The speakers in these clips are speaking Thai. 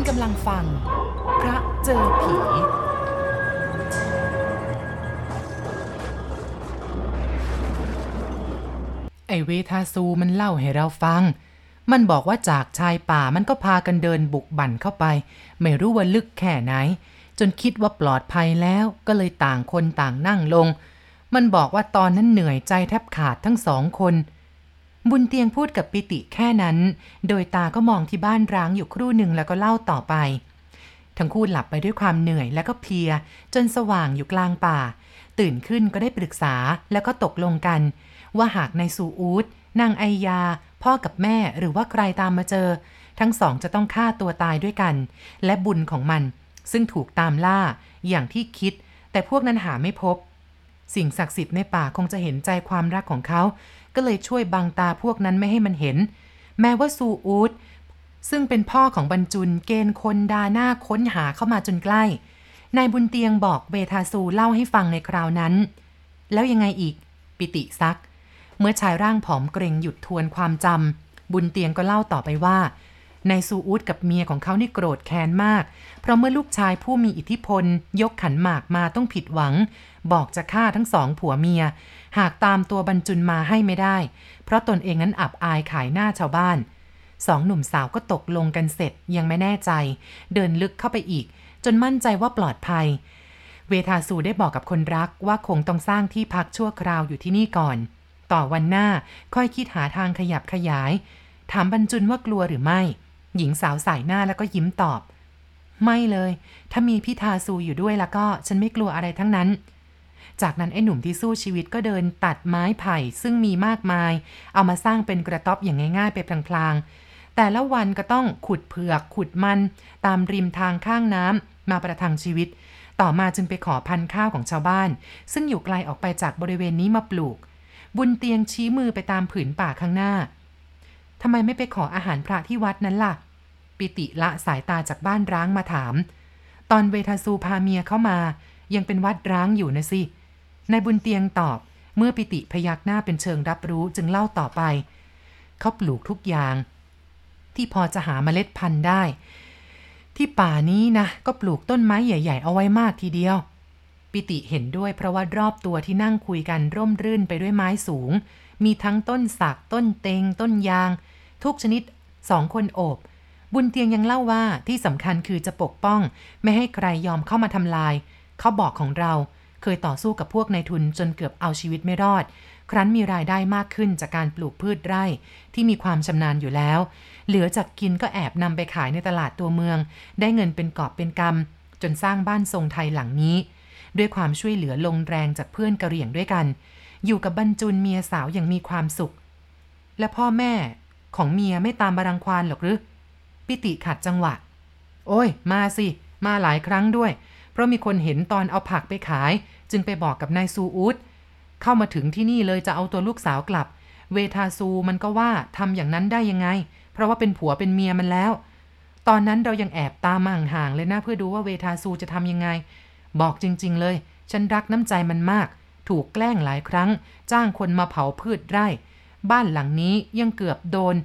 ณกำลังฟัง พระเจอผี ไอเวทาซูมันเล่าให้เราฟัง มันบอกว่าจากชายป่ามันก็พากันเดินบุกบั่นเข้าไป ไม่รู้ว่าลึกแค่ไหน จนคิดว่าปลอดภัยแล้วก็เลยต่างคนต่างนั่งลง มันบอกว่าตอนนั้นเหนื่อยใจแทบขาดทั้งสองคน บุญเตียงพูดกับปิติแค่นั้น โดยตาก็มองที่บ้านร้างอยู่ครู่หนึ่งแล้วก็เล่าต่อไป ทั้งคู่หลับไปด้วยความเหนื่อยและก็เพลีย จนสว่างอยู่กลางป่า ตื่นขึ้นก็ได้ปรึกษาแล้วก็ตกลงกัน ว่าหากในายซูอูดนางไอยา พ่อกับแม่หรือว่าใครตามมาเจอ ทั้งสองจะต้องฆ่าตัวตายด้วยกัน และบุญของมัน ซึ่งถูกตามล่าอย่างที่คิด แต่พวกนั้นหาไม่พบ สิ่งศักดิ์สิทธิ์ในป่าคงจะเห็นใจความรักของเขา ก็เลยช่วยบังตาพวกนั้นไม่ให้มันเห็น แม้ว่าซูอูดซึ่งเป็นพ่อของบรรจุนเกณฑ์คนดาหน้าค้นหาเข้ามาจนใกล้ นายบุญเตียงบอกเบทาซูเล่าให้ฟังในคราวนั้น แล้วยังไงอีก ปิติซัก เมื่อชายร่างผอมเกรงหยุดทวนความจำบุญเตียงก็เล่าต่อไปว่านายซูอูดกับเมียของเขานี่โกรธแค้นมาก เพราะเมื่อลูกชายผู้มีอิทธิพล ยกขันหมากมาต้องผิดหวัง บอกจะฆ่าทั้งสองผัวเมีย หากตามตัวบรรจุนมาให้ไม่ได้ เพราะตนเองนั้นอับอายขายหน้าชาวบ้าน สองหนุ่มสาวก็ตกลงกันเสร็จยังไม่แน่ใจ เดินลึกเข้าไปอีก จนมั่นใจว่าปลอดภัย เวทาสูได้บอกกับคนรักว่าคงต้องสร้างที่พักชั่วคราวอยู่ที่นี่ก่อน ต่อวันหน้าค่อยคิดหาทางขยับขยาย ถามบรรจุนว่ากลัวหรือไม่ หญิงสาวสายหน้าแล้วก็ยิ้มตอบไม่เลย ถ้ามีพี่ทาซูอยู่ด้วยแล้วก็ฉันไม่กลัวอะไรทั้งนั้น จากนั้นไอ้หนุ่มที่สู้ชีวิตก็เดินตัดไม้ไผ่ซึ่งมีมากมาย เอามาสร้างเป็นกระต๊อบอย่างง่ายๆไปพลางๆ แต่ละวันก็ต้องขุดเผือกขุดมัน ตามริมทางข้างน้ำมาประทังชีวิต ต่อมาจึงไปขอพันธุ์ข้าวของชาวบ้าน ซึ่งอยู่ไกลออกไปจากบริเวณนี้มาปลูก บุญเตียงชี้มือไปตามผืนป่าข้างหน้าทำไมไม่ไปขออาหารพระที่วัดนั้นล่ะ ปิติละสายตาจากบ้านร้างมาถาม ตอนเวทาซูพาเมียเข้ามา ยังเป็นวัดร้างอยู่นะสิ นายบุญเตียงตอบ เมื่อปิติพยักหน้าเป็นเชิงรับรู้จึงเล่าต่อไป เขาปลูกทุกอย่าง ที่พอจะหาเมล็ดพันธุ์ได้ ที่ป่านี้นะ ก็ปลูกต้นไม้ใหญ่ ๆ เอาไว้มากทีเดียว ปิติเห็นด้วยเพราะว่ารอบตัวที่นั่งคุยกันร่มรื่นไปด้วยไม้สูง มีทั้งต้นสักต้นเตง ต้นยาง ทุกชนิดสองคนโอบบุญเตียงยังเล่าว่าที่สำคัญคือจะปกป้อง ไม่ให้ใครยอมเข้ามาทำลาย เขาบอกของเรา เคยต่อสู้กับพวกนายทุนจนเกือบเอาชีวิตไม่รอด ครั้นมีรายได้มากขึ้นจากการปลูกพืชไร่ ที่มีความชำนาญอยู่แล้ว เหลือจากกินก็แอบนำไปขายในตลาดตัวเมือง ได้เงินเป็นกอบเป็นกำจนสร้างบ้านทรงไทยหลังนี้ ด้วยความช่วยเหลือลงแรงจากเพื่อนกระเหรี่ยงด้วยกัน อยู่กับบรรจุนเมียสาวอย่างมีความสุข และพ่อแม่ของเมียไม่ตามบารังควานหรอกหรือ ปิติขัดจังหวะ โอ้ย มาสิ มาหลายครั้งด้วย เพราะมีคนเห็นตอนเอาผักไปขาย จึงไปบอกกับนายซูอูดเข้ามาถึงที่นี่เลยจะเอาตัวลูกสาวกลับ เวทาซูมันก็ว่าทำอย่างนั้นได้ยังไง เพราะว่าเป็นผัวเป็นเมียมันแล้ว ตอนนั้นเรายังแอบตามาห่างๆเลยนะเพื่อดูว่าเวทาซูจะทำยังไง บอกจริง ๆ เลย ฉันรักน้ำใจมันมาก ถูกแกล้งหลายครั้ง จ้างคนมาเผาพืชไร่ บ้านหลังนี้ยังเกือบโดน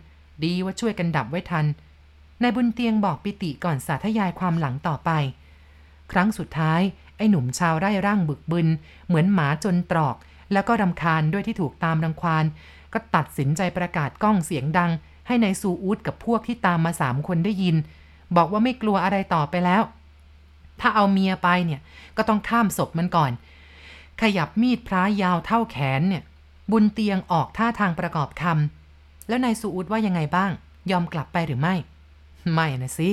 ดีว่าช่วยกันดับไว้ทันนายบุญเตียงบอกปิติก่อนสาธยายความหลังต่อไป ครั้งสุดท้ายไอ้หนุ่มชาวไร่ร่างบึกบึน เหมือนหมาจนตรอก แล้วก็รำคาญด้วยที่ถูกตามรังควาน ก็ตัดสินใจประกาศกล้องเสียงดัง ให้ในายซูอูดกับพวกที่ตามมาสามคนได้ยิน บอกว่าไม่กลัวอะไรต่อไปแล้ว ถ้าเอาเมียไปเนี่ยก็ต้องข้ามศพมันก่อน ขยับมีดพระยาวเท่าแขนเนี่ย บุญเตียงออกท่าทางประกอบคำแล้วนายซูอูดว่ายังไงบ้าง ยอมกลับไปหรือไม่ ไม่นะสิ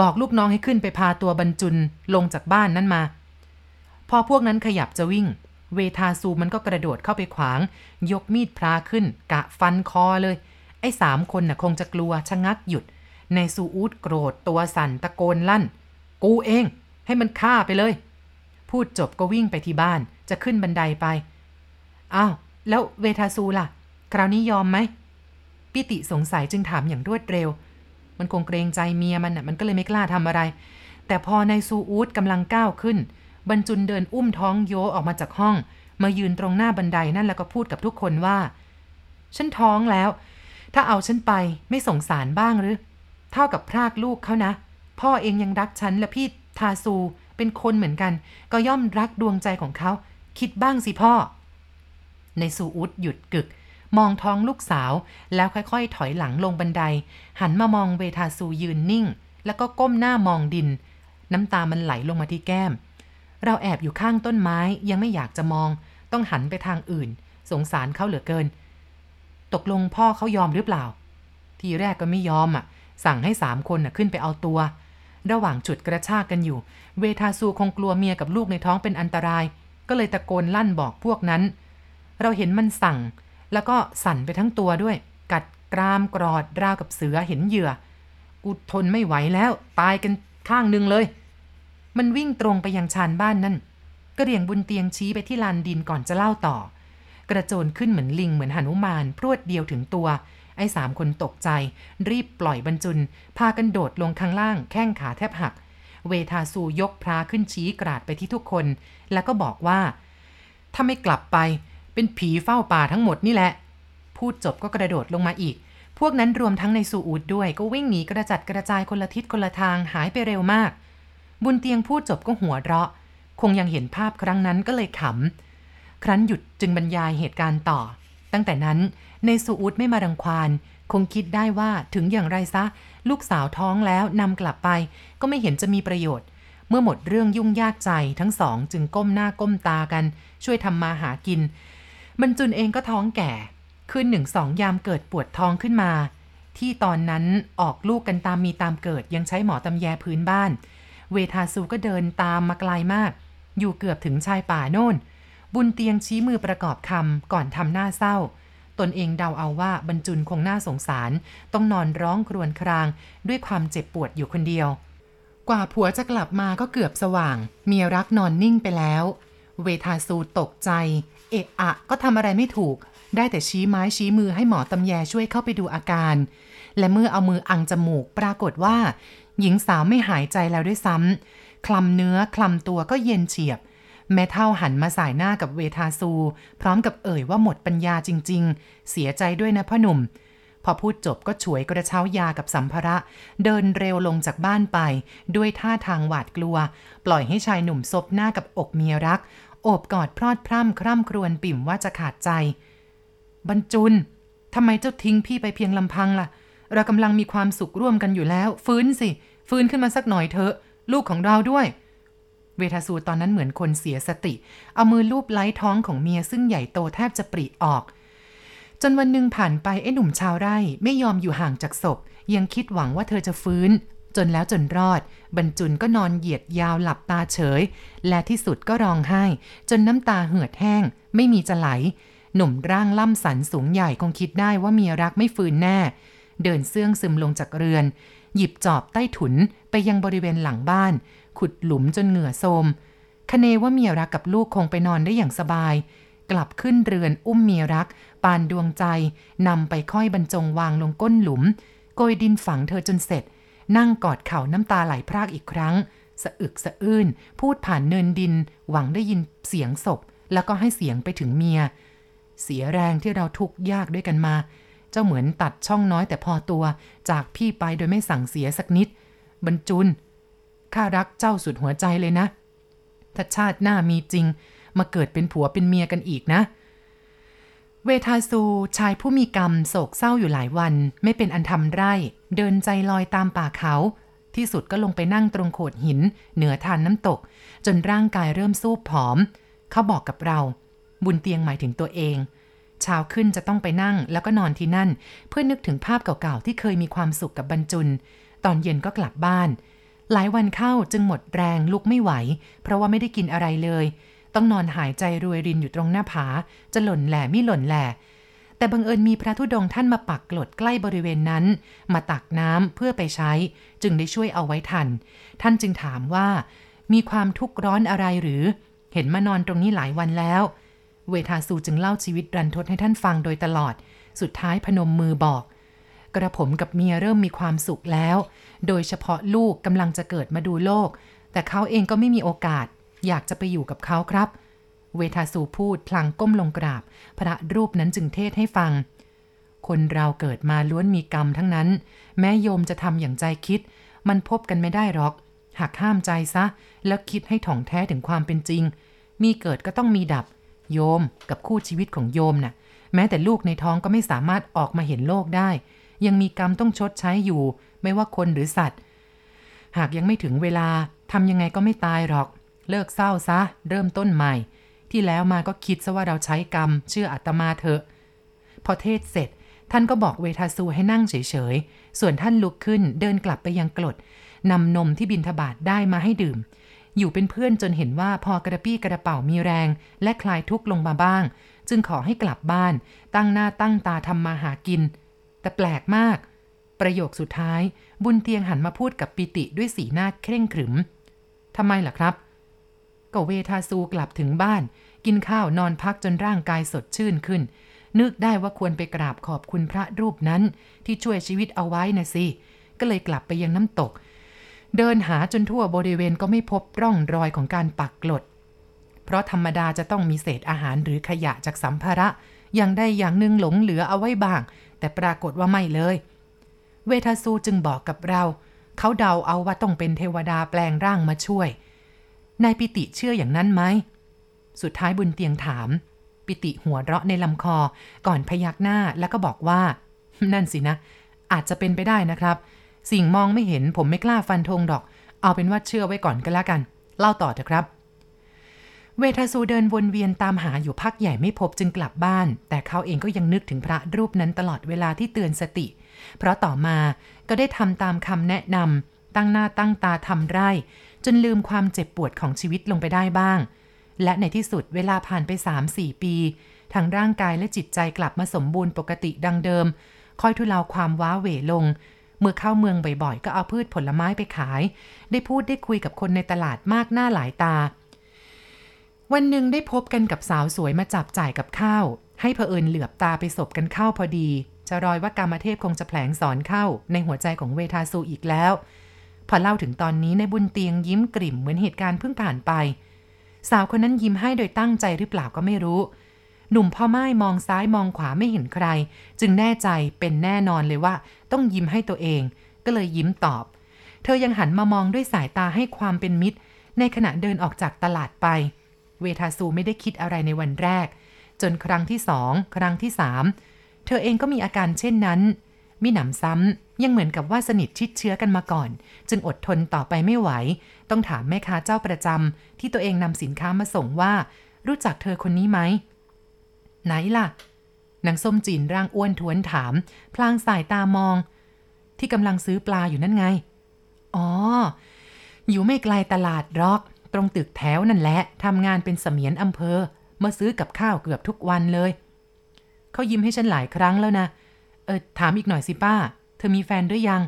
บอกลูกน้องให้ขึ้นไปพาตัวบรรจุนลงจากบ้านนั้นมา พอพวกนั้นขยับจะวิ่ง เวทาซูมันก็กระโดดเข้าไปขวาง ยกมีดพระขึ้น กะฟันคอเลย ไอ้สามคนน่ะคงจะกลัวชะงักหยุด ในซูอูดโกรธตัวสั่นตะโกนลั่น กูเอง ให้มันฆ่าไปเลย พูดจบก็วิ่งไปที่บ้านจะขึ้นบันไดไปอ้าวแล้วเวทาซูล่ะ คราวนี้ยอมไหม ปิติสงสัยจึงถามอย่างรวดเร็ว มันคงเกรงใจเมียมันน่ะมันก็เลยไม่กล้าทำอะไร แต่พอนายซูอูดกำลังก้าวขึ้น บรรจุนเดินอุ้มท้องโยออกมาจากห้อง มายืนตรงหน้าบันไดนั่นแล้วก็พูดกับทุกคนว่า ฉันท้องแล้ว ถ้าเอาฉันไปไม่สงสารบ้างหรือ เท่ากับพรากลูกเขานะ พ่อเองยังรักฉันและพี่ทาซูเป็นคนเหมือนกัน ก็ย่อมรักดวงใจของเขา คิดบ้างสิพ่อในซูอุดหยุดกึก มองท้องลูกสาว แล้วค่อยๆ ถอยหลังลงบันได หันมามองเวทาซูยืนนิ่ง แล้วก็ก้มหน้ามองดิน น้ำตามันไหลลงมาที่แก้ม เราแอบอยู่ข้างต้นไม้ยังไม่อยากจะมอง ต้องหันไปทางอื่น สงสารเขาเหลือเกิน ตกลงพ่อเขายอมหรือเปล่า ทีแรกก็ไม่ยอมอะ สั่งให้สามคนน่ะขึ้นไปเอาตัว ระหว่างฉุดกระชากกันอยู่ เวทาซูคงกลัวเมียกับลูกในท้องเป็นอันตราย ก็เลยตะโกนลั่นบอกพวกนั้น เราเห็นมันสั่ง แล้วก็สั่นไปทั้งตัวด้วย กัดกรามกรอดราวกับเสือเห็นเหยื่อ กูทนไม่ไหวแล้ว ตายกันข้างหนึ่งเลย มันวิ่งตรงไปยังชานบ้านนั่นกระเรียงบุญเตียงชี้ไปที่ลานดินก่อนจะเล่าต่อ กระโจนขึ้นเหมือนลิงเหมือนหนุมาน พรวดเดียวถึงตัว ไอ้สามคนตกใจ รีบปล่อยบรรจุน พากันโดดลงข้างล่าง แข้งขาแทบหัก เวทาซูยกพระขึ้นชี้กราดไปที่ทุกคน แล้วก็บอกว่า ถ้าไม่กลับไป เป็นผีเฝ้าป่าทั้งหมดนี่แหละ พูดจบก็กระโดดลงมาอีก พวกนั้นรวมทั้งในซูอูดด้วยก็วิ่งหนีกระจัดกระจายคนละทิศคนละทางหายไปเร็วมาก บุญเตียงพูดจบก็หัวเราะ คงยังเห็นภาพครั้งนั้นก็เลยขำ ครั้นหยุดจึงบรรยายเหตุการณ์ต่อ ตั้งแต่นั้นในซูอุดไม่มารังควานคงคิดได้ว่าถึงอย่างไรซะ ลูกสาวท้องแล้วนำกลับไป ก็ไม่เห็นจะมีประโยชน์ เมื่อหมดเรื่องยุ่งยากใจทั้งสองจึงก้มหน้าก้มตากัน ช่วยทำมาหากิน บรรจุนเองก็ท้องแก่คืนหนึ่งสองยามเกิดปวดท้องขึ้นมา ที่ตอนนั้นออกลูกกันตามมีตามเกิดยังใช้หมอตำแยพื้นบ้าน เวทาซูก็เดินตามมาไกลมาก อยู่เกือบถึงชายป่าโน่น บุญเตียงชี้มือประกอบคำก่อนทำหน้าเศร้า ตนเองเดาเอาว่าบรรจุนคงน่าสงสาร ต้องนอนร้องครวญคราง ด้วยความเจ็บปวดอยู่คนเดียว กว่าผัวจะกลับมาก็เกือบสว่าง เมียรักนอนนิ่งไปแล้ว เวทาซูตกใจ เอะอะก็ทำอะไรไม่ถูก ได้แต่ชี้ไม้ชี้มือให้หมอตำแยช่วยเข้าไปดูอาการ และเมื่อเอามืออังจมูกปรากฏว่า หญิงสาวไม่หายใจแล้วด้วยซ้ำคลำเนื้อคลำตัวก็เย็นเฉียบ แม่เท่าหันมาสายหน้ากับเวทาซู พร้อมกับเอ่ยว่าหมดปัญญาจริง ๆ เสียใจด้วยนะพ่อหนุ่มพอพูดจบก็ฉวยกระเช้ายากับสัมภาระ เดินเร็วลงจากบ้านไป ด้วยท่าทางหวาดกลัว ปล่อยให้ชายหนุ่มซบหน้ากับอกเมียรัก โอบกอดพรอดพร่ำคร่ำครวญปิ่มว่าจะขาดใจ บรรจุนทำไมเจ้าทิ้งพี่ไปเพียงลำพังล่ะ เรากำลังมีความสุขร่วมกันอยู่แล้ว ฟื้นสิ ฟื้นขึ้นมาสักหน่อยเถอะ ลูกของเราด้วย เวทาสูตอนนั้นเหมือนคนเสียสติ เอามือลูบไล้ท้องของเมียซึ่งใหญ่โตแทบจะปริออก จนวันหนึ่งผ่านไปไอ้หนุ่มชาวไร่ ไม่ยอมอยู่ห่างจากศพ ยังคิดหวังว่าเธอจะฟื้น จนแล้วจนรอด บรรจุนก็นอนเหยียดยาวหลับตาเฉย และที่สุดก็ร้องไห้ จนน้ำตาเหือดแห้ง ไม่มีจะไหล หนุ่มร่างล่ำสันสูงใหญ่คงคิดได้ว่าเมียรักไม่ฟื้นแน่ เดินเสื่องซึมลงจากเรือน หยิบจอบใต้ถุนไปยังบริเวณหลังบ้าน ขุดหลุมจนเหงื่อโทมคเนว่าเมียรักกับลูกคงไปนอนได้อย่างสบาย กลับขึ้นเรือนอุ้มเมียรัก ปานดวงใจนำไปค่อยบรรจงวางลงก้นหลุมโกยดินฝังเธอจนเสร็จ นั่งกอดเข่าน้ำตาไหลพรากอีกครั้ง สะอึกสะอื้น พูดผ่านเนินดิน หวังได้ยินเสียงศพ แล้วก็ให้เสียงไปถึงเมีย เสียแรงที่เราทุกข์ยากด้วยกันมา เจ้าเหมือนตัดช่องน้อยแต่พอตัว จากพี่ไปโดยไม่สั่งเสียสักนิด บรรจุน ข้ารักเจ้าสุดหัวใจเลยนะ ถ้าชาติหน้ามีจริง มาเกิดเป็นผัวเป็นเมียกันอีกนะ เวทาซูชายผู้มีกรรมโศกเศร้าอยู่หลายวัน ไม่เป็นอันทำไร่ เดินใจลอยตามป่าเขา ที่สุดก็ลงไปนั่งตรงโขดหิน เหนือทานน้ำตก จนร่างกายเริ่มสูบผอม เขาบอกกับเรา บุญเตียงหมายถึงตัวเองเช้าขึ้นจะต้องไปนั่งแล้วก็นอนที่นั่น เพื่อนึกถึงภาพเก่าๆ ที่เคยมีความสุขกับบรรจุน ตอนเย็นก็กลับบ้าน หลายวันเข้าจึงหมดแรงลุกไม่ไหว เพราะว่าไม่ได้กินอะไรเลย ต้องนอนหายใจรวยรินอยู่ตรงหน้าผา จะหล่นแหล่ไม่หล่นแหล่แต่บังเอิญมีพระธุดงค์ท่านมาปักกลดใกล้บริเวณนั้น มาตักน้ำเพื่อไปใช้ จึงได้ช่วยเอาไว้ทัน ท่านจึงถามว่า มีความทุกข์ร้อนอะไรหรือ เห็นมานอนตรงนี้หลายวันแล้ว เวทาสูจึงเล่าชีวิตรันทดให้ท่านฟังโดยตลอด สุดท้ายพนมมือบอก กระผมกับเมียเริ่มมีความสุขแล้ว โดยเฉพาะลูกกำลังจะเกิดมาดูโลก แต่เขาเองก็ไม่มีโอกาส อยากจะไปอยู่กับเขาครับ เวทาสูพูดพลางก้มลงกราบ พระรูปนั้นจึงเทศให้ฟัง คนเราเกิดมาล้วนมีกรรมทั้งนั้น แม้โยมจะทำอย่างใจคิด มันพบกันไม่ได้หรอก หากห้ามใจซะ แล้วคิดให้ถ่องแท้ถึงความเป็นจริง มีเกิดก็ต้องมีดับ โยมกับคู่ชีวิตของโยมน่ะ แม้แต่ลูกในท้องก็ไม่สามารถออกมาเห็นโลกได้ ยังมีกรรมต้องชดใช้อยู่ ไม่ว่าคนหรือสัตว์ หากยังไม่ถึงเวลาทำยังไงก็ไม่ตายหรอก เลิกเศร้าซะ เริ่มต้นใหม่ ที่แล้วมาก็คิดซะว่าเราใช้กรรม เชื่ออาตมาเถอะ พอเทศเสร็จ ท่านก็บอกเวทาซูให้นั่งเฉยๆ ส่วนท่านลุกขึ้นเดินกลับไปยังกรดนำนมที่บินทบาทได้มาให้ดื่ม อยู่เป็นเพื่อนจนเห็นว่าพอกระปี้กระเป๋ามีแรง และคลายทุกข์ลงมาบ้าง จึงขอให้กลับบ้าน ตั้งหน้าตั้งตาทำมาหากิน แต่แปลกมาก ประโยคสุดท้าย บุญเตียงหันมาพูดกับปิติด้วยสีหน้าเคร่งขรึมทำไมล่ะครับ ก็เวทาซูกลับถึงบ้าน กินข้าวนอนพักจนร่างกายสดชื่นขึ้น นึกได้ว่าควรไปกราบขอบคุณพระรูปนั้น ที่ช่วยชีวิตเอาไว้นะสิ ก็เลยกลับไปยังน้ำตก เดินหาจนทั่วบริเวณก็ไม่พบร่องรอยของการปักกลด เพราะธรรมดาจะต้องมีเศษอาหารหรือขยะจากสัมภาระอย่างใดอย่างหนึ่งหลงเหลือเอาไว้บ้าง แต่ปรากฏว่าไม่เลย เวทาซูจึงบอกกับเรา เขาเดาเอาว่าต้องเป็นเทวดาแปลงร่างมาช่วย นายปิติเชื่ออย่างนั้นไหม สุดท้ายบุญเตียงถาม ปิติหัวเราะในลำคอก่อนพยักหน้าแล้วก็บอกว่า นั่นสินะ อาจจะเป็นไปได้นะครับ สิ่งมองไม่เห็นผมไม่กล้าฟันธงดอก เอาเป็นว่าเชื่อไว้ก่อนก็แล้วกัน เล่าต่อเถอะครับ เวทาซูเดินวนเวียนตามหาอยู่พักใหญ่ไม่พบจึงกลับบ้าน แต่เขาเองก็ยังนึกถึงพระรูปนั้นตลอดเวลาที่เตือนสติ เพราะต่อมาก็ได้ทำตามคำแนะนำตั้งหน้าตั้งตาทำไร่ จนลืมความเจ็บปวดของชีวิตลงไปได้บ้าง และในที่สุดเวลาผ่านไป 3-4 ปี ทั้งร่างกายและจิตใจกลับมาสมบูรณ์ปกติดังเดิม ค่อยทุเลาความว้าเหวลง เมื่อเข้าเมืองบ่อยๆ ก็เอาพืชผลไม้ไปขาย ได้พูดได้คุยกับคนในตลาดมากหน้าหลายตา วันหนึ่งได้พบกันกับสาวสวยมาจับจ่ายกับข้าว ให้เผอิญเหลือบตาไปสบกันเข้าพอดีจะรอยว่ากามเทพคงจะแผลงสอนเข้าในหัวใจของเวทาซูอีกแล้ว พอเล่าถึงตอนนี้ในบุญเตียงยิ้มกลิ่มเหมือนเหตุการณ์เพิ่งผ่านไป สาวคนนั้นยิ้มให้โดยตั้งใจหรือเปล่าก็ไม่รู้ หนุ่มพ่อไม้มองซ้ายมองขวาไม่เห็นใคร จึงแน่ใจเป็นแน่นอนเลยว่า ต้องยิ้มให้ตัวเอง ก็เลยยิ้มตอบ เธอยังหันมามองด้วยสายตาให้ความเป็นมิตร ในขณะเดินออกจากตลาดไป เวทาซูไม่ได้คิดอะไรในวันแรก จนครั้งที่สองครั้งที่สามเธอเองก็มีอาการเช่นนั้นมิหนำซ้ำ ยังเหมือนกับว่าสนิทชิดเชื้อกันมาก่อน จึงอดทนต่อไปไม่ไหว ต้องถามแม่ค้าเจ้าประจำที่ตัวเองนำสินค้ามาส่งว่า รู้จักเธอคนนี้ไหม ไหนล่ะนางส้มจีนร่างอ้วนท้วนถาม พลางสายตามอง ที่กำลังซื้อปลาอยู่นั่นไง อ๋อ อยู่ไม่ไกลตลาดรอก ตรงตึกแถวนั่นแหละทำงานเป็นเสมียนอำเภอมาซื้อกับข้าวเกือบทุกวันเลย เขายิ้มให้ฉันหลายครั้งแล้วนะ เออถามอีกหน่อยสิป้า อมีแฟนหรือยัง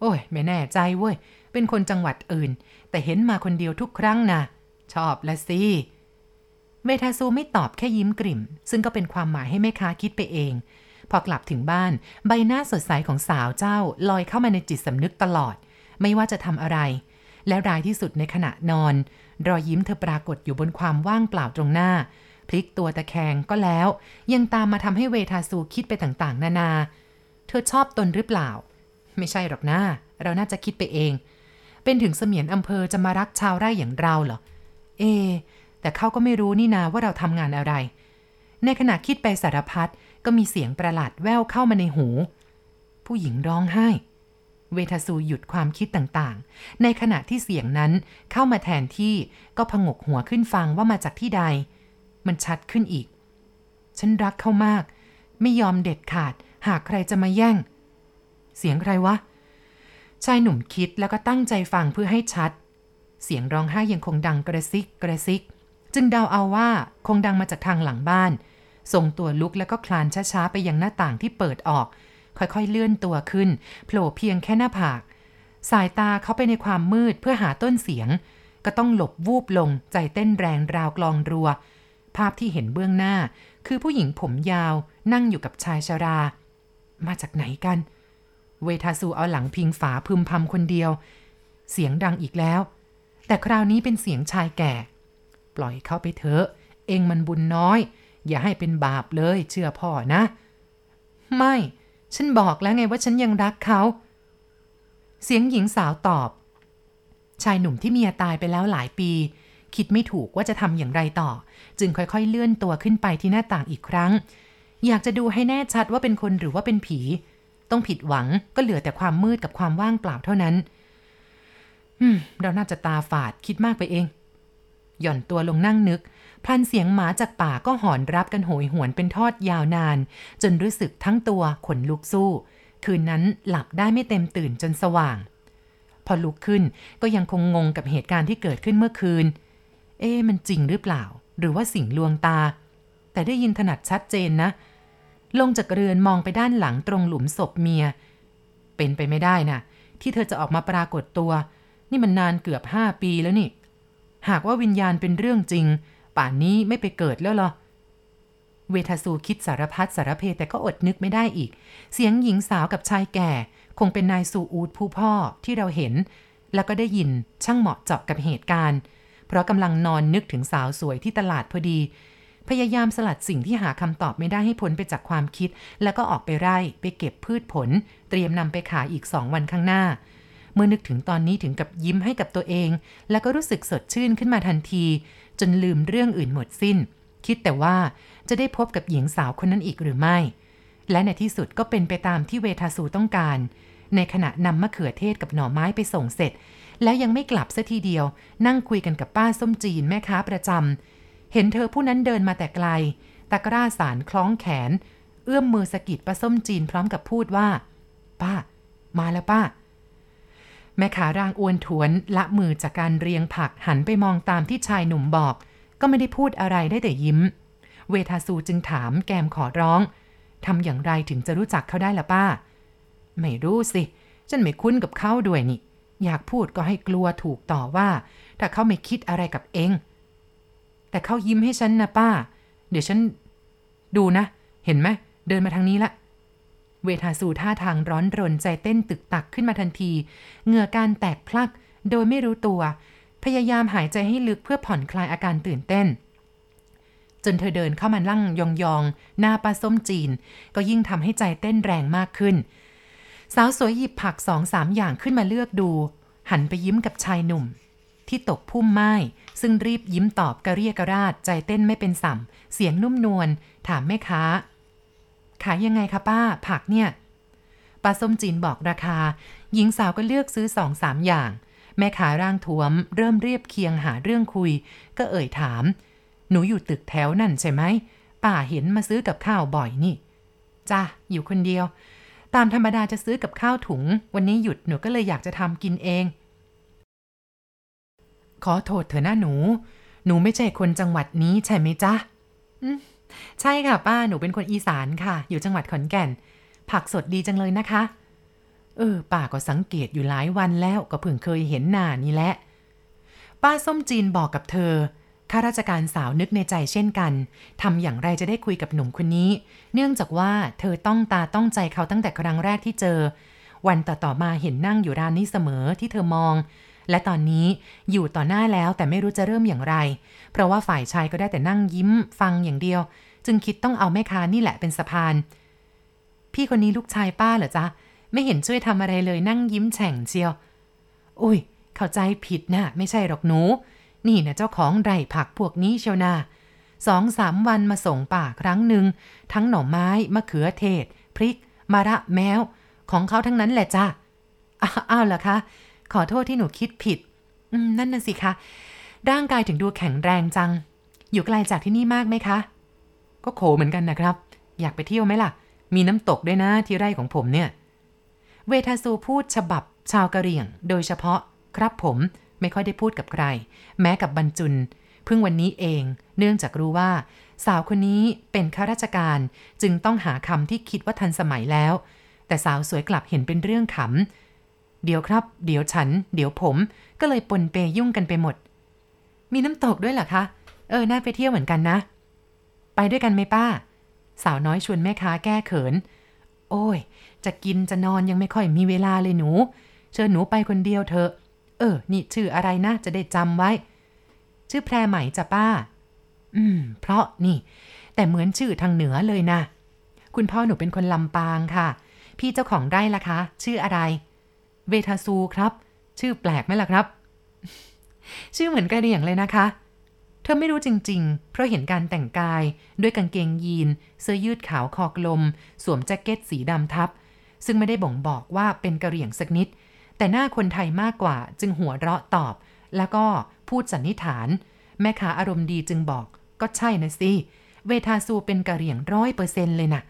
โอ้ย ไม่แน่ใจเว้ย เป็นคนจังหวัดอื่น แต่เห็นมาคนเดียวทุกครั้งนะ ชอบละสิ เมทาซูไม่ตอบแค่ยิ้มกลิ่ม ซึ่งก็เป็นความหมายให้แม่ค้าคิดไปเอง พอกลับถึงบ้าน ใบหน้าสดใสของสาวเจ้าลอยเข้ามาในจิตสำนึกตลอด ไม่ว่าจะทำอะไร และรายที่สุดในขณะนอน รอยยิ้มเธอปรากฏอยู่บนความว่างเปล่าตรงหน้าพลิกตัวตะแคงก็แล้ว ยังตามมาทำให้เวทาซูคิดไปต่างๆ นานา ธอชอบตนหรือเปล่า ไม่ใช่หรอกนะเราน่าจะคิดไปเอง เป็นถึงเสมียนอำเภอจะมารักชาวไร่อย่างเราเหรอ เอ แต่เขาก็ไม่รู้นี่นาว่าเราทำงานอะไร ในขณะคิดไปสารพัดก็มีเสียงประหลาดแว่วเข้ามาในหู ผู้หญิงร้องไห้ เวทาซูหยุดความคิดต่างๆ ในขณะที่เสียงนั้นเข้ามาแทนที่ก็พงกหัวขึ้นฟังว่ามาจากที่ใด มันชัดขึ้นอีก ฉันรักเขามาก ไม่ยอมเด็ดขาด หากใครจะมาแย่ง เสียงใครวะ ชายหนุ่มคิดแล้วก็ตั้งใจฟังเพื่อให้ชัด เสียงร้องไห้ยังคงดังกระซิกกระซิก จึงเดาเอาว่าคงดังมาจากทางหลังบ้านส่งตัวลุกแล้วก็คลานช้าๆไปยังหน้าต่างที่เปิดออก ค่อยๆเลื่อนตัวขึ้น โผล่เพียงแค่หน้าผาก สายตาเขาไปในความมืดเพื่อหาต้นเสียง ก็ต้องหลบวูบลงใจเต้นแรงราวกลองรัวภาพที่เห็นเบื้องหน้า คือผู้หญิงผมยาวนั่งอยู่กับชายชรา มาจากไหนกัน เวทาซูเอาหลังพิงฝาพึมพำคนเดียว เสียงดังอีกแล้ว แต่คราวนี้เป็นเสียงชายแก่ ปล่อยเขาไปเถอะ เองมันบุญน้อย อย่าให้เป็นบาปเลยเชื่อพ่อนะ ไม่ ฉันบอกแล้วไงว่าฉันยังรักเขา เสียงหญิงสาวตอบ ชายหนุ่มที่เมียตายไปแล้วหลายปีคิดไม่ถูกว่าจะทำอย่างไรต่อ จึงค่อยๆเลื่อนตัวขึ้นไปที่หน้าต่างอีกครั้ง อยากจะดูให้แน่ชัดว่าเป็นคนหรือว่าเป็นผี ต้องผิดหวังก็เหลือแต่ความมืดกับความว่างเปล่าเท่านั้น อืม เราน่าจะตาฝาดคิดมากไปเอง หย่อนตัวลงนั่งนึก พลันเสียงหมาจากป่าก็หอนรับกันโหยหวนเป็นทอดยาวนาน จนรู้สึกทั้งตัวขนลุกสู้ คืนนั้นหลับได้ไม่เต็มตื่นจนสว่าง พอลุกขึ้นก็ยังคงงงกับเหตุการณ์ที่เกิดขึ้นเมื่อคืน เอ๊มันจริงหรือเปล่า หรือว่าสิ่งลวงตา แต่ได้ยินถนัดชัดเจนนะ ลงจากเรือนมองไปด้านหลังตรงหลุมศพเมีย เป็นไปไม่ได้นะที่เธอจะออกมาปรากฏตัว นี่มันนานเกือบห้าปีแล้วนี่ หากว่าวิญญาณเป็นเรื่องจริง ป่านนี้ไม่ไปเกิดแล้วหรอเวทสูคิดสารพัดสารเพแต่ก็อดนึกไม่ได้อีก เสียงหญิงสาวกับชายแก่ คงเป็นนายสูอูดผู้พ่อที่เราเห็น แล้วก็ได้ยินช่างเหมาะเจาะกับเหตุการณ์ เพราะกำลังนอนนึกถึงสาวสวยที่ตลาดพอดี พยายามสลัดสิ่งที่หาคำตอบไม่ได้ให้พ้นไปจากความคิด แล้วก็ออกไปไร่ไปเก็บพืชผล เตรียมนำไปขายอีกสองวันข้างหน้า เมื่อนึกถึงตอนนี้ถึงกับยิ้มให้กับตัวเอง แล้วก็รู้สึกสดชื่นขึ้นมาทันที จนลืมเรื่องอื่นหมดสิ้น คิดแต่ว่าจะได้พบกับหญิงสาวคนนั้นอีกหรือไม่ และในที่สุดก็เป็นไปตามที่เวทาสูต้องการ ในขณะนำมะเขือเทศกับหน่อไม้ไปส่งเสร็จ แล้วยังไม่กลับซะทีเดียว นั่งคุยกันกับป้าส้มจีนแม่ค้าประจำ เห็นเธอผู้นั้นเดินมาแต่ไกล ตะกร้าสารคล้องแขน เอื้อมมือสะกิดป้าส้มจีนพร้อมกับพูดว่า ป้า มาแล้วป้า แม่ขาร่างอ้วนทวนละมือจากการเรียงผักหันไปมองตามที่ชายหนุ่มบอก ก็ไม่ได้พูดอะไรได้แต่ยิ้ม เวทาสูจึงถามแกมขอร้องทำอย่างไรถึงจะรู้จักเขาได้ละป้า ไม่รู้สิ ฉันไม่คุ้นกับเขาด้วยนี่ อยากพูดก็ให้กลัวถูกต่อว่า ถ้าเขาไม่คิดอะไรกับเอง แต่เขายิ้มให้ฉันนะป้า เดี๋ยวฉันดูนะ เห็นไหมเดินมาทางนี้ละ เวทาสูท่าทางร้อนรนใจเต้นตึกตักขึ้นมาทันที เหงื่อการแตกพลัก โดยไม่รู้ตัว พยายามหายใจให้ลึกเพื่อผ่อนคลายอาการตื่นเต้น จนเธอเดินเข้ามาลั่งยองๆ หน้าป้าส้มจีน ก็ยิ่งทำให้ใจเต้นแรงมากขึ้น สาวสวยหยิบผักสองสามอย่างขึ้นมาเลือกดู หันไปยิ้มกับชายหนุ่ม ที่ตกพุ่มไม้ ซึ่งรีบยิ้มตอบกระเรียกระราดใจเต้นไม่เป็นสัมเสียงนุ่มนวลถามแม่ค้า ขายยังไงคะป้า ผักเนี่ยป้าส้มจีนบอกราคา หญิงสาวก็เลือกซื้อสองสามอย่าง แม่ค้าร่างทวม เริ่มเรียบเคียงหาเรื่องคุย ก็เอ่ยถาม หนูอยู่ตึกแถวนั่นใช่ไหมป้าเห็นมาซื้อกับข้าวบ่อยนี่จ้ะอยู่คนเดียว ตามธรรมดาจะซื้อกับข้าวถุง วันนี้หยุดหนูก็เลยอยากจะทำกินเอง ขอโทษเถอะนะหนู หนูไม่ใช่คนจังหวัดนี้ใช่ไหมจ๊ะอืมใช่ค่ะป้าหนูเป็นคนอีสานค่ะ อยู่จังหวัดขอนแก่น ผักสดดีจังเลยนะคะ เออป้าก็สังเกตอยู่หลายวันแล้วก็เพิ่งเคยเห็นหน้านี่แหละ ป้าส้มจีนบอกกับเธอข้าราชการสาวนึกในใจเช่นกัน ทำอย่างไรจะได้คุยกับหนุ่มคนนี้ เนื่องจากว่าเธอต้องตาต้องใจเขาตั้งแต่ครั้งแรกที่เจอ วันต่อๆมาเห็นนั่งอยู่ร้านนี้เสมอที่เธอมอง และตอนนี้อยู่ต่อหน้าแล้วแต่ไม่รู้จะเริ่มอย่างไร เพราะว่าฝ่ายชายก็ได้แต่นั่งยิ้มฟังอย่างเดียว จึงคิดต้องเอาแม่ค้านี่แหละเป็นสะพาน พี่คนนี้ลูกชายป้าเหรอจ๊ะ ไม่เห็นช่วยทำอะไรเลยนั่งยิ้มแฉ่งเชียว อุ้ย เข้าใจผิดนะ ไม่ใช่หรอกหนู นี่นะเจ้าของไร่ผักพวกนี้เชียวนาสองสามวันมาส่งป่าครั้งหนึ่ง ทั้งหน่อไม้มะเขือเทศ พริก มะระแมว ของเขาทั้งนั้นแหละจ้ะอ้าวอ้าวเหรอคะ ขอโทษที่หนูคิดผิด อืม นั่นน่ะสิคะ ร่างกายถึงดูแข็งแรงจัง อยู่ไกลจากที่นี่มากไหมคะ ก็โขเหมือนกันนะครับ อยากไปเที่ยวไหมล่ะ มีน้ำตกด้วยนะที่ไร่ของผมเนี่ย เวทาซูพูดฉบับชาวกะเหรี่ยง โดยเฉพาะครับผมไม่ค่อยได้พูดกับใคร แม้กับบรรจุน เพิ่งวันนี้เอง เนื่องจากรู้ว่า สาวคนนี้เป็นข้าราชการจึงต้องหาคำที่คิดว่าทันสมัยแล้ว แต่สาวสวยกลับเห็นเป็นเรื่องขำ เดี๋ยวครับ เดี๋ยวฉัน เดี๋ยวผม ก็เลยปนเปยุ่งกันไปหมด มีน้ำตกด้วยเหรอคะ เออ น่าไปเที่ยวเหมือนกันนะ ไปด้วยกันไหมป้า สาวน้อยชวนแม่ค้าแก้เขิน โอ้ย จะกินจะนอนยังไม่ค่อยมีเวลาเลยหนู เชิญหนูไปคนเดียวเถอะ เออ นี่ชื่ออะไรนะ จะได้จำไว้ ชื่อแพรไหมจ้ะป้า อืม เพราะนี่ แต่เหมือนชื่อทางเหนือเลยนะ คุณพ่อหนูเป็นคนลำปางค่ะ พี่เจ้าของไร่ล่ะคะ ชื่ออะไร เวทาซูครับ ชื่อแปลกไหมล่ะครับ ชื่อเหมือนกระเดี่ยงเลยนะคะ เธอไม่รู้จริง ๆ เพราะเห็นการแต่งกาย ด้วยกางเกงยีน เสื้อยืดขาวคอกลม สวมแจ็คเก็ตสีดำทับ ซึ่งไม่ได้บ่งบอกว่าเป็นกระเหรี่ยงสักนิด แต่หน้าคนไทยมากกว่าจึงหัวเราะตอบ แล้วก็พูดสันนิษฐาน แม่ค้าอารมณ์ดีจึงบอก ก็ใช่นะสิ เวทาซูเป็นกระเหรี่ยงร้อยเปอร์เซ็นต์เลยนะ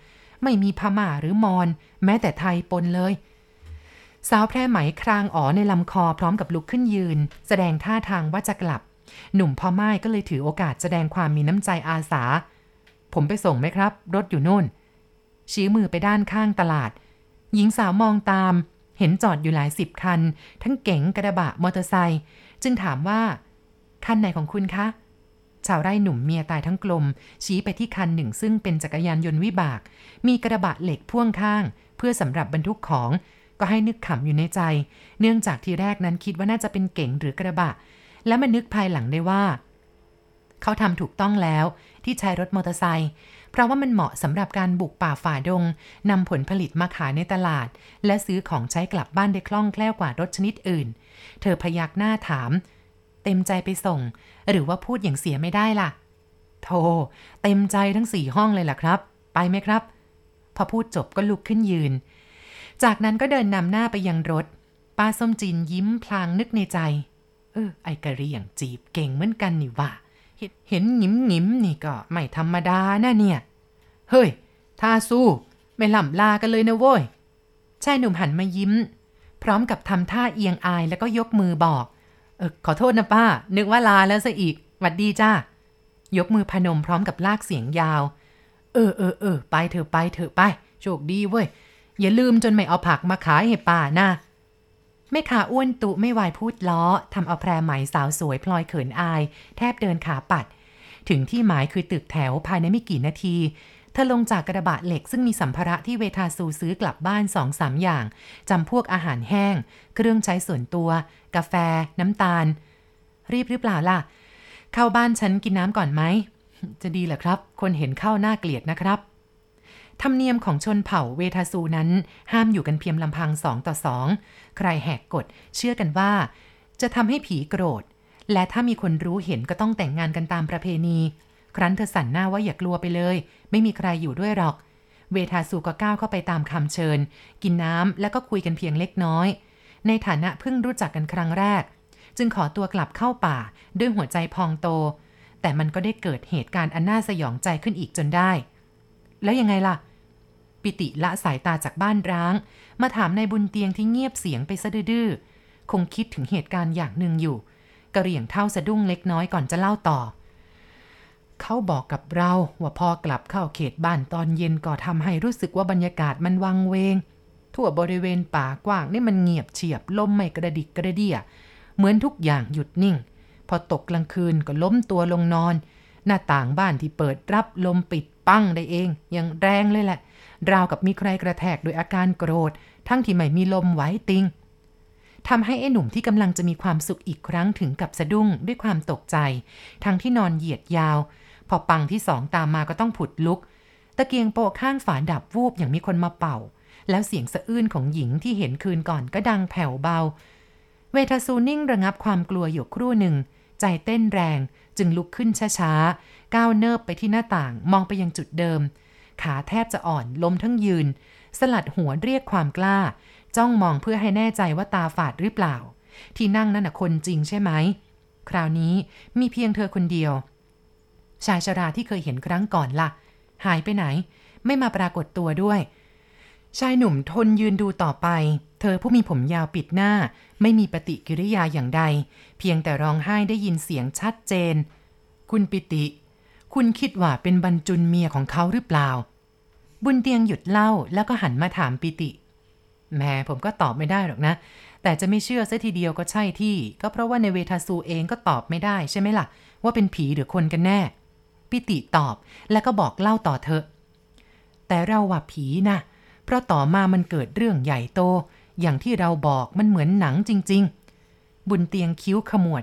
ไม่มีพม่าหรือมอญแม้แต่ไทยปนเลย สาวแพร่ไหมครางอ๋อในลำคอพร้อมกับลุกขึ้นยืน แสดงท่าทางว่าจะกลับ หนุ่มพ่อไม้ก็เลยถือโอกาสแสดงความมีน้ำใจอาสา ผมไปส่งไหมครับ รถอยู่นู่น ชี้มือไปด้านข้างตลาด หญิงสาวมองตาม เห็นจอดอยู่หลายสิบคัน ทั้งเก๋งกระบะมอเตอร์ไซค์จึงถามว่า คันไหนของคุณคะชาวไร่หนุ่มเมียตายทั้งกลม ชี้ไปที่คันหนึ่งซึ่งเป็นจักรยานยนต์วิบาก มีกระบะเหล็กพ่วงข้าง เพื่อสำหรับบรรทุกของ ก็ให้นึกขำอยู่ในใจ เนื่องจากทีแรกนั้นคิดว่าน่าจะเป็นเก๋งหรือกระบะ และมานึกภายหลังได้ว่า เขาทำถูกต้องแล้วที่ใช้รถมอเตอร์ไซค์เพราะว่ามันเหมาะสำหรับการบุกป่าฝ่าดงนำผลผลิตมาขายในตลาด และซื้อของใช้กลับบ้านได้คล่องแคล่วกว่ารถชนิดอื่น เธอพยักหน้าถาม เต็มใจไปส่ง หรือว่าพูดอย่างเสียไม่ได้ล่ะโธ่เต็มใจทั้งสี่ห้องเลยล่ะครับ ไปไหมครับ พอพูดจบก็ลุกขึ้นยืน จากนั้นก็เดินนำหน้าไปยังรถ ป้าส้มจีนยิ้มพลางนึกในใจ เออ ไอกะเรียงจีบเก่งเหมือนกันนี่ว่า เห็นหงิมหงิมนี่ก็ไม่ธรรมดานะเนี่ย เฮ้ยท่าสู้ ไม่หล่ำลากันเลยนะโว้ย ชายหนุ่มหันมายิ้ม พร้อมกับทำท่าเอียงอายแล้วก็ยกมือบอก เออ ขอโทษนะป้า นึกว่าลาแล้วซะอีกหวัดดีจ้ายกมือพนมพร้อมกับลากเสียงยาว เออเออเออไปเถอะไปเถอะไป โชคดีเว้ย อย่าลืมจนไม่เอาผักมาขายให้ป้านะแม่ขาอ้วนตุไม่วายพูดล้อทำเอาแพรไหมสาวสวยพลอยเขินอาย แทบเดินขาปัด ถึงที่หมายคือตึกแถวภายในไม่กี่นาทีเธอลงจากกระบะเหล็กซึ่งมีสัมภาระที่เวทาซูซื้อกลับบ้านสองสามอย่างจำพวกอาหารแห้ง เครื่องใช้ส่วนตัว กาแฟ น้ำตาล รีบหรือเปล่าล่ะ เข้าบ้านฉันกินน้ำก่อนไหม จะดีเหรอครับ คนเห็นเข้าหน้าเกลียดนะครับ ธรรมเนียมของชนเผ่าเวทาซูนั้น ห้ามอยู่กันเพียงลำพังสองต่อสองใครแหกกฎเชื่อกันว่า จะทำให้ผีโกรธ และถ้ามีคนรู้เห็นก็ต้องแต่งงานกันตามประเพณี ครั้นเธอสั่นหน้าว่าอย่ากลัวไปเลย ไม่มีใครอยู่ด้วยหรอก เวทาซูก็ก้าวเข้าไปตามคำเชิญ กินน้ำแล้วก็คุยกันเพียงเล็กน้อย ในฐานะเพิ่งรู้จักกันครั้งแรก จึงขอตัวกลับเข้าป่าด้วยหัวใจพองโต แต่มันก็ได้เกิดเหตุการณ์อันน่าสยองใจขึ้นอีกจนได้ แล้วยังไงล่ะ ปิติละสายตาจากบ้านร้าง มาถามนายบุญเตียงที่เงียบเสียงไปซะดื้อคงคิดถึงเหตุการณ์อย่างหนึ่งอยู่กระเหรี่ยงเท่าสะดุ้งเล็กน้อยก่อนจะเล่าต่อ เขาบอกกับเราว่าพอกลับเข้าเขตบ้านตอนเย็นก็ทำให้รู้สึกว่าบรรยากาศมันวังเวง ทั่วบริเวณป่ากว้างนี่มันเงียบเฉียบลมไม่กระดิกกระเดี่ยเหมือนทุกอย่างหยุดนิ่ง พอตกกลางคืนก็ล้มตัวลงนอน หน้าต่างบ้านที่เปิดรับลมปิดปั้งได้เองอย่างแรงเลยแหละ ราวกับมีใครกระแทกโดยอาการโกรธ ทั้งที่ไม่มีลมไหวติงทำให้ไอ้หนุ่มที่กำลังจะมีความสุขอีกครั้งถึงกับสะดุ้งด้วยความตกใจ ทั้งที่นอนเหยียดยาว พอปังที่สองตามมาก็ต้องผุดลุก ตะเกียงโปะข้างฝาดับวูบอย่างมีคนมาเป่า แล้วเสียงสะอื้นของหญิงที่เห็นคืนก่อนก็ดังแผ่วเบา เวทาซูนิ่งระงับความกลัวอยู่ครู่หนึ่ง ใจเต้นแรง จึงลุกขึ้นช้าๆ ก้าวเนิบไปที่หน้าต่างมองไปยังจุดเดิม ขาแทบจะอ่อนล้มทั้งยืน สลัดหัวเรียกความกล้า จ้องมองเพื่อให้แน่ใจว่าตาฝาดหรือเปล่า ที่นั่งนั่นน่ะคนจริงใช่ไหม คราวนี้มีเพียงเธอคนเดียว ชายชราที่เคยเห็นครั้งก่อนละ่ะ หายไปไหน ไม่มาปรากฏตัวด้วย ชายหนุ่มทนยืนดูต่อไป ธอผู้มีผมยาวปิดหน้า ไม่มีปฏิกิริยาอย่างใด เพียงแต่ร้องไห้ได้ยินเสียงชัดเจน คุณปิติ คุณคิดว่าเป็นบรรจุนเมียของเขาหรือเปล่า บุญเตียงหยุดเล่าแล้วก็หันมาถามปิติแม่ผมก็ตอบไม่ได้หรอกนะ แต่จะไม่เชื่อซะทีเดียวก็ใช่ที่ ก็เพราะว่าในเวทาซูเองก็ตอบไม่ได้ใช่ไหมล่ะ ว่าเป็นผีหรือคนกันแน่ ปิติตอบแล้วก็บอกเล่าต่อเถอะ แต่เราว่าผีนะเพราะต่อมามันเกิดเรื่องใหญ่โต อย่างที่เราบอกมันเหมือนหนังจริง ๆ บุญเตียงคิ้วขมวด